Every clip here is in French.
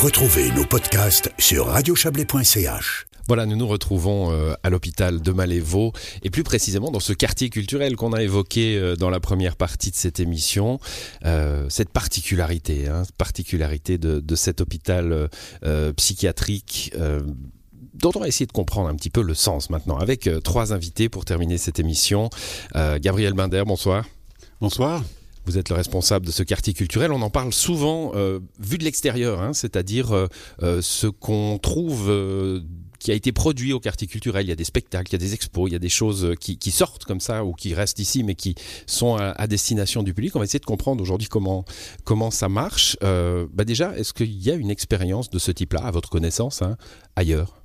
Retrouvez nos podcasts sur radiochablais.ch. Voilà, nous nous retrouvons euh, à l'hôpital de Malévo et plus précisément dans ce quartier culturel qu'on a évoqué euh, dans la première partie de cette émission. Euh, cette particularité, hein, particularité de, de cet hôpital euh, psychiatrique euh, dont on va essayer de comprendre un petit peu le sens maintenant, avec trois invités pour terminer cette émission. Gabriel Binder, bonsoir. Bonsoir. Vous êtes le responsable de ce quartier culturel. On en parle souvent euh, vu de l'extérieur, hein, c'est-à-dire euh, euh, ce qu'on trouve qui a été produit au quartier culturel. Il y a des spectacles, il y a des expos, il y a des choses qui, sortent comme ça ou qui restent ici, mais qui sont à, destination du public. On va essayer de comprendre aujourd'hui comment comment ça marche. Bah déjà, est-ce qu'il y a une expérience de ce type-là, à votre connaissance, hein, ailleurs?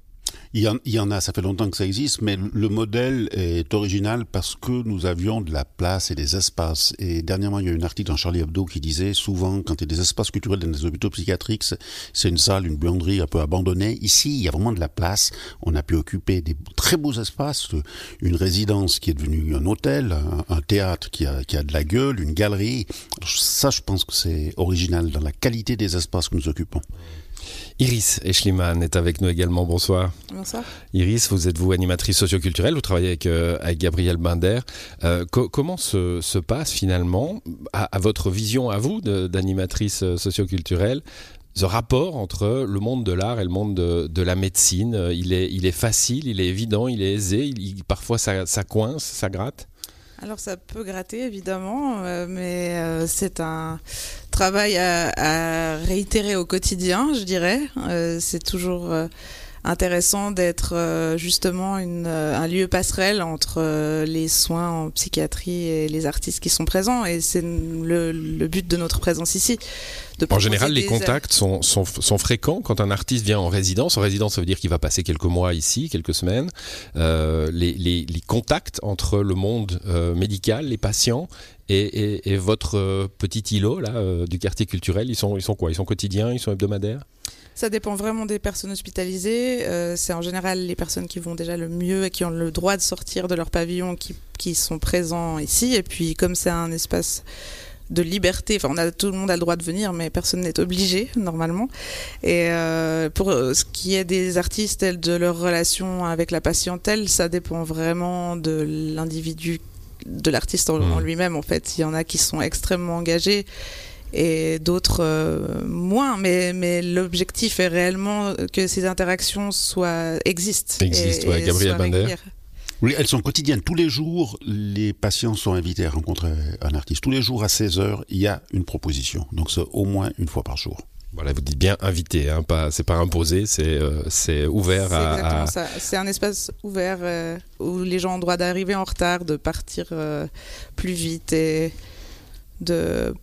Il y, en, a, ça fait longtemps que ça existe, mais le modèle est original parce que nous avions de la place et des espaces. Et dernièrement, il y a eu un article dans Charlie Hebdo qui disait souvent, quand il y a des espaces culturels dans des hôpitaux psychiatriques, c'est- une salle, une buanderie un peu abandonnée. Ici, il y a vraiment de la place. On a pu occuper des très beaux espaces, une résidence qui est devenue un hôtel, un, un théâtre qui a, qui a de la gueule, une galerie. Ça, je pense que c'est original dans la qualité des espaces que nous occupons. Iris Eschliman est avec nous également. Bonsoir. Bonsoir. Iris, vous êtes vous animatrice socioculturelle, vous travaillez avec, euh, avec Gabriel Binder. Euh, co- comment se, se passe finalement, à, à votre vision à vous d'animatrice euh, socioculturelle, ce rapport entre le monde de l'art et le monde de, de la médecine? Euh, il est, il est facile, il est évident, il est aisé, il, il- parfois ça, ça coince, ça gratte? Alors ça peut gratter évidemment, euh, mais euh, c'est un travail à, à réitérer au quotidien, je dirais. Euh, c'est toujours euh, intéressant d'être euh, justement une, euh, un lieu passerelle entre euh, les soins en psychiatrie et les artistes qui sont présents, et c'est le, le but de notre présence ici. de En général, les contacts sont, sont, sont fréquents quand un artiste vient en résidence. En résidence, ça veut dire qu'il va passer quelques mois ici, quelques semaines. Euh, les, les, les contacts entre le monde euh, médical, les patients et, et, et votre petit îlot là euh, du quartier culturel, ils sont, ils sont quoi? Ils sont quotidiens Ils sont hebdomadaires? Ça dépend vraiment des personnes hospitalisées. Euh, c'est en général les personnes qui vont déjà le mieux et qui ont le droit de sortir de leur pavillon qui, qui sont présents ici. Et puis, comme c'est un espace de liberté, enfin, on a, tout le monde a le droit de venir, mais personne n'est obligé, normalement. Et euh, pour euh, ce qui est des artistes et de leur relation avec la patientèle, ça dépend vraiment de l'individu, de l'artiste en, en lui-même, en fait. Il y en a qui sont extrêmement engagés et d'autres euh, moins. Mais, mais l'objectif est réellement que ces interactions soient, existent. Existent, ouais, Gabriel Binder. Oui, elles sont quotidiennes. Tous les jours, les patients sont invités à rencontrer un artiste. Tous les jours à 16 heures, il y a une proposition. Donc c'est au moins une fois par jour. Voilà, vous dites bien invité, hein, pas, c'est pas imposé, c'est euh, c'est ouvert C'est à, exactement à- ça. C'est un espace ouvert euh, où les gens ont droit d'arriver en retard, de partir euh, plus vite et de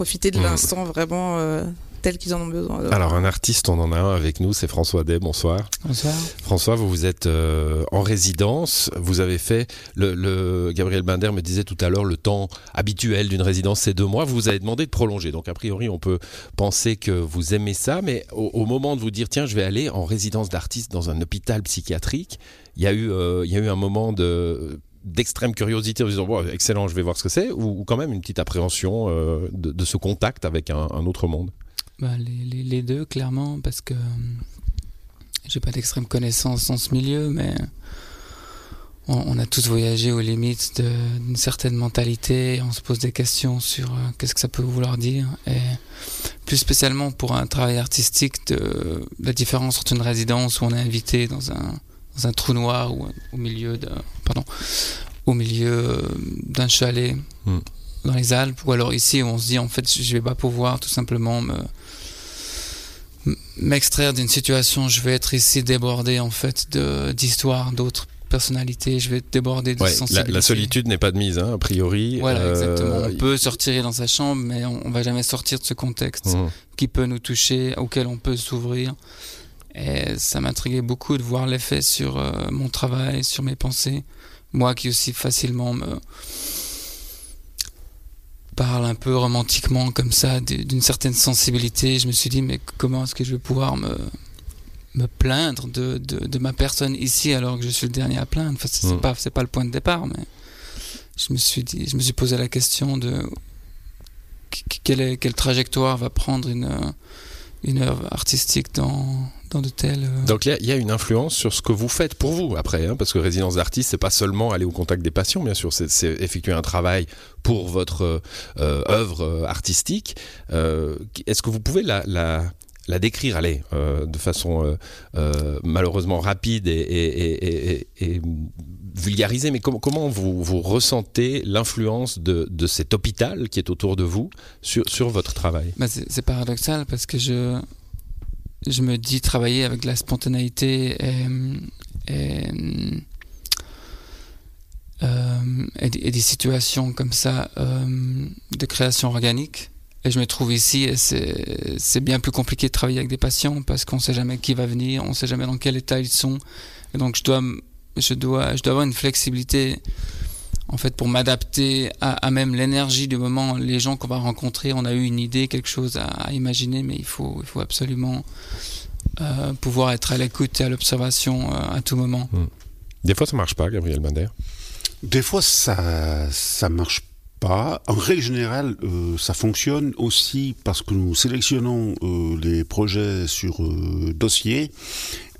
profiter de Mhm. l'instant vraiment euh, tel qu'ils en ont besoin. Alors un artiste, on en a un avec nous, c'est François Day. Bonsoir. Bonsoir. François, vous vous êtes euh, en résidence. Vous avez fait le, le- Gabriel Binder me disait tout à l'heure le temps habituel d'une résidence, c'est deux mois. Vous vous avez demandé de prolonger. Donc a priori, on peut penser que vous aimez ça, mais au, au moment de vous dire tiens, je vais aller en résidence d'artiste dans un hôpital psychiatrique, il y a eu euh, il y a eu un moment de d'extrême curiosité en disant excellent, je vais voir ce que c'est, ou, quand même une petite appréhension euh, de, ce contact avec un, autre monde. Bah, les, deux, clairement, parce que euh, j'ai pas d'extrême connaissance dans ce milieu, mais on, a tous voyagé aux limites d'une certaine mentalité on se pose des questions sur euh, qu'est-ce que ça peut vouloir dire. Et plus spécialement pour un travail artistique, de, la différence entre une résidence où on est invité dans un, dans un trou noir ou au milieu de, pardon, au milieu euh, d'un chalet Hmm. dans les Alpes, ou alors ici on se dit en fait je vais pas pouvoir tout simplement me m'extraire d'une situation, je vais être ici débordé en fait de d'histoires d'autres personnalités, je vais être débordé de Ouais, la, sensibilité. la solitude n'est pas de mise, hein, a priori. Voilà, Euh, exactement. On peut sortir dans sa chambre, mais on, on va jamais sortir de ce contexte Mhm. qui peut nous toucher, auquel on peut s'ouvrir. Et ça m'intriguait beaucoup de voir l'effet sur euh, mon travail, sur mes pensées. Moi qui aussi facilement me parle un peu romantiquement comme ça, d'une certaine sensibilité, je me suis dit, mais comment est-ce que je vais pouvoir me, me plaindre de, de, de ma personne ici alors que je suis le dernier à plaindre? Enfin, C'est Mm. pas, pas le point de départ, mais je me suis, dit, je me suis posé la question de qu- quelle, est- quelle trajectoire va prendre une, une œuvre artistique dans, dans de tels. euh, Donc il y a- il y, a une influence sur ce que vous faites pour vous après, hein, parce que résidence d'artiste, c'est pas seulement aller au contact des patients, bien sûr, c'est- effectuer un travail pour votre euh, euh, œuvre artistique. Euh, Est-ce que vous pouvez la, la, la décrire, allez, euh, de façon malheureusement rapide et, et- et- et- et vulgarisée, mais com- comment vous, vous ressentez l'influence de, de cet hôpital qui est autour de vous sur, sur votre travail? Bah, c'est paradoxal parce que je, je me dis travailler avec la spontanéité et, euh, des- situations comme ça euh, de création organique. Et je me trouve ici et c'est bien plus compliqué de travailler avec des patients parce qu'on ne sait jamais qui va venir, on ne sait jamais dans quel état ils sont. Et donc je dois, je dois, je dois avoir une flexibilité en fait pour m'adapter à, à même l'énergie du moment, les gens qu'on va rencontrer. On a eu une idée, quelque chose à, à imaginer, mais il faut, il faut absolument euh, pouvoir être à l'écoute et à l'observation euh, à tout moment. Des fois, ça marche pas, Gabriel Binder. Des fois, ça ça marche En règle générale, euh, ça fonctionne aussi parce que nous sélectionnons euh, les projets sur euh, dossier.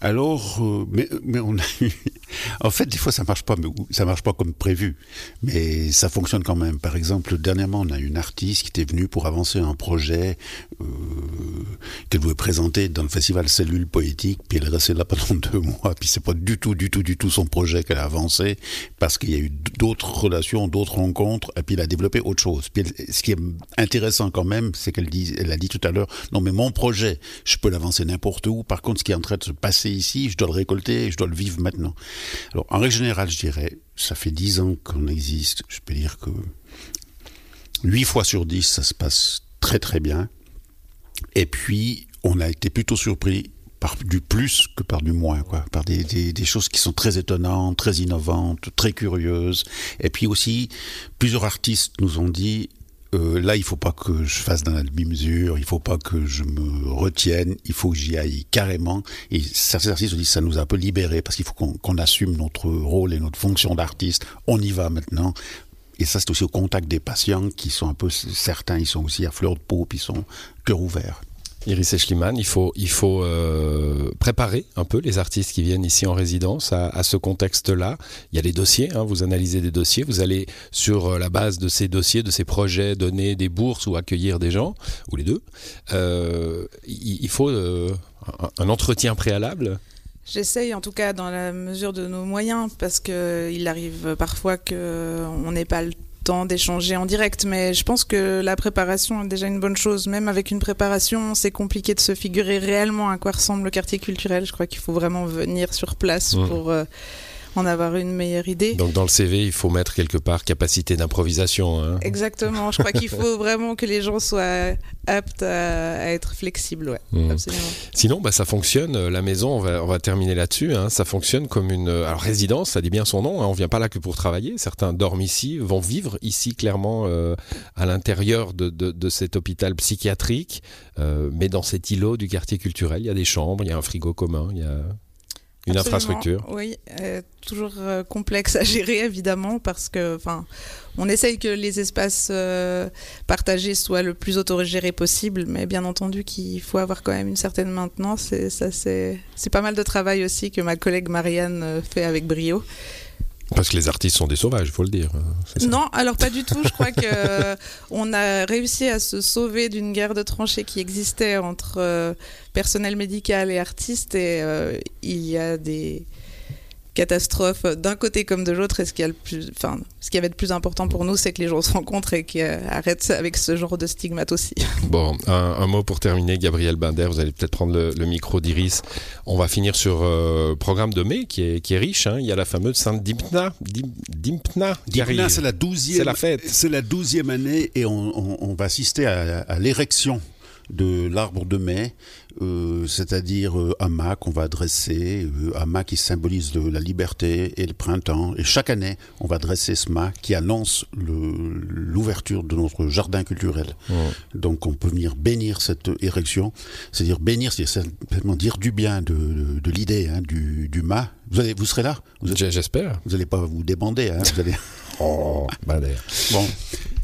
Alors, euh, mais, mais on a eu... En fait, des fois, ça marche pas, mais ça marche pas comme prévu. Mais ça fonctionne quand même. Par exemple, dernièrement, on a une artiste qui était venue pour avancer un projet qu'elle voulait présenter dans le festival Cellule Poétique, puis elle est restée là pendant deux mois, puis c'est pas du tout, du tout, du tout son projet qu'elle a avancé, parce qu'il y a eu d'autres relations, d'autres rencontres, et puis elle a développé autre chose. Puis ce qui est intéressant quand même, c'est qu'elle dit, elle a dit tout à l'heure, non mais mon projet, je peux l'avancer n'importe où, par contre ce qui est en train de se passer ici, je dois le récolter je dois le vivre maintenant. Alors en règle générale, je dirais, ça fait dix ans qu'on existe, je peux dire que 8 fois sur 10, ça se passe très très bien. Et puis, on a été plutôt surpris par du plus que par du moins, quoi, par des, choses qui sont très étonnantes, très innovantes, très curieuses. Et puis aussi, plusieurs artistes nous ont dit, euh, là, il faut pas que je fasse dans la demi-mesure, il faut pas que je me retienne, il faut que j'y aille carrément. Et certains artistes ont dit, ça nous a un peu libérés parce qu'il faut qu'on assume notre rôle et notre fonction d'artiste. On y va maintenant. Et ça, c'est aussi au contact des patients qui sont un peu, certains, ils sont aussi à fleur de peau, puis ils sont cœur ouvert. Iris Eschliman, il faut, il faut euh, préparer un peu les artistes qui viennent ici en résidence à, ce contexte-là. Il y a des dossiers, hein, vous analysez des dossiers, vous allez sur euh, la base de ces dossiers, de ces projets, donner des bourses ou accueillir des gens, ou les deux. Euh, il, faut un entretien préalable. J'essaye en tout cas dans la mesure de nos moyens parce que il arrive parfois que on n'ait pas le temps d'échanger en direct, mais je pense que la préparation est déjà une bonne chose. Même avec une préparation, c'est compliqué de se figurer réellement à quoi ressemble le quartier culturel. Je crois qu'il faut vraiment venir sur place Mmh. pour euh, en avoir une meilleure idée. Donc dans le CV, il faut mettre quelque part capacité d'improvisation. hein. Exactement. Je crois qu'il faut vraiment que les gens soient aptes à, à être flexibles. Ouais, Mhm. absolument. Sinon, bah, ça fonctionne. euh, La maison, on va, on va terminer là-dessus. hein. Ça fonctionne comme une euh, alors, résidence, ça dit bien son nom. hein. On vient pas là que pour travailler. Certains dorment ici, vont vivre ici clairement euh, à l'intérieur de, de- de cet hôpital psychiatrique. Euh, mais dans cet îlot du quartier culturel, il y a des chambres, il y a un frigo commun, il y a une Absolument, infrastructure. Oui, euh, toujours euh, complexe à gérer évidemment parce que, enfin, on essaye que les espaces euh, partagés soient le plus autogérés possible, mais bien entendu qu'il faut avoir quand même une certaine maintenance et ça c'est c'est pas mal de travail aussi que ma collègue Marianne fait avec brio. Parce que les artistes sont des sauvages, il faut le dire. hein. Non, alors pas du tout. Je crois que euh, on a réussi à se sauver d'une guerre de tranchées qui existait entre euh, personnel médical et artistes et euh, il y a des catastrophes d'un côté comme de l'autre et ce qui a le plus enfin ce qui avait de plus important pour nous c'est que les gens se rencontrent et qu'ils arrêtent avec ce genre de stigmates aussi. Bon, un, un mot pour terminer, Gabriel Binder, vous allez peut-être prendre le, le micro d'Iris. On va finir sur euh, programme de mai qui est, qui est riche. hein. Il y a la fameuse Sainte Dimpna, Dim- Dimpna arrive. c'est la douzième. C'est la fête. C'est la douzième année et on, on- on va assister à, à l'érection de l'arbre de mai, euh, c'est-à-dire euh, un mât qu'on va dresser, euh, un mât qui symbolise de la liberté et le printemps. Et chaque année, on va dresser ce mât qui annonce l'ouverture de notre jardin culturel. Donc on peut venir bénir cette érection, c'est-à-dire bénir, c'est simplement dire du bien de, de- de l'idée, hein, du, du mât. Vous, allez, vous serez là? Vous J'espère. n'allez pas vous débander. Hein, vous allez... Oh. Bon.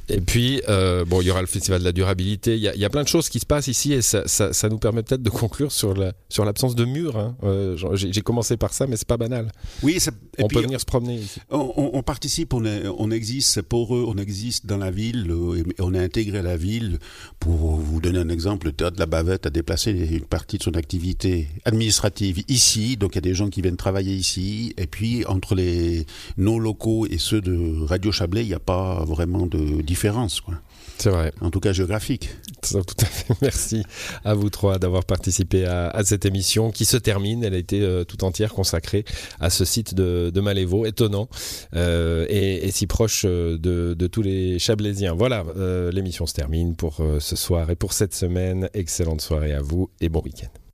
Et puis, euh, bon, il y aura le festival de la durabilité. Il y, a, il y a plein de choses qui se passent ici et ça, ça, ça nous permet peut-être de conclure sur la, sur l'absence de murs. Hein. Euh, j'ai commencé par ça, mais c'est pas banal. Oui, on peut venir se promener ici. On, on- on participe, on, est- on existe, c'est pour eux, on existe dans la ville, euh, et on est intégré à la ville. Pour vous donner un exemple, le théâtre de la Bavette a déplacé une partie de son activité administrative ici, donc il y a des gens qui viennent travailler ici. Et puis entre les nos locaux et ceux de Radio Chablais, il n'y a pas vraiment de différence, quoi. C'est vrai. en tout cas géographique. Tout à fait. Merci à vous trois d'avoir participé à, à cette émission qui se termine. Elle a été euh, tout entière consacrée à ce site de, de Malévo, étonnant euh, et, et si proche euh, de, de tous les Chablaisiens. Voilà, euh, l'émission se termine pour ce soir et pour cette semaine. Excellente soirée à vous et bon week-end.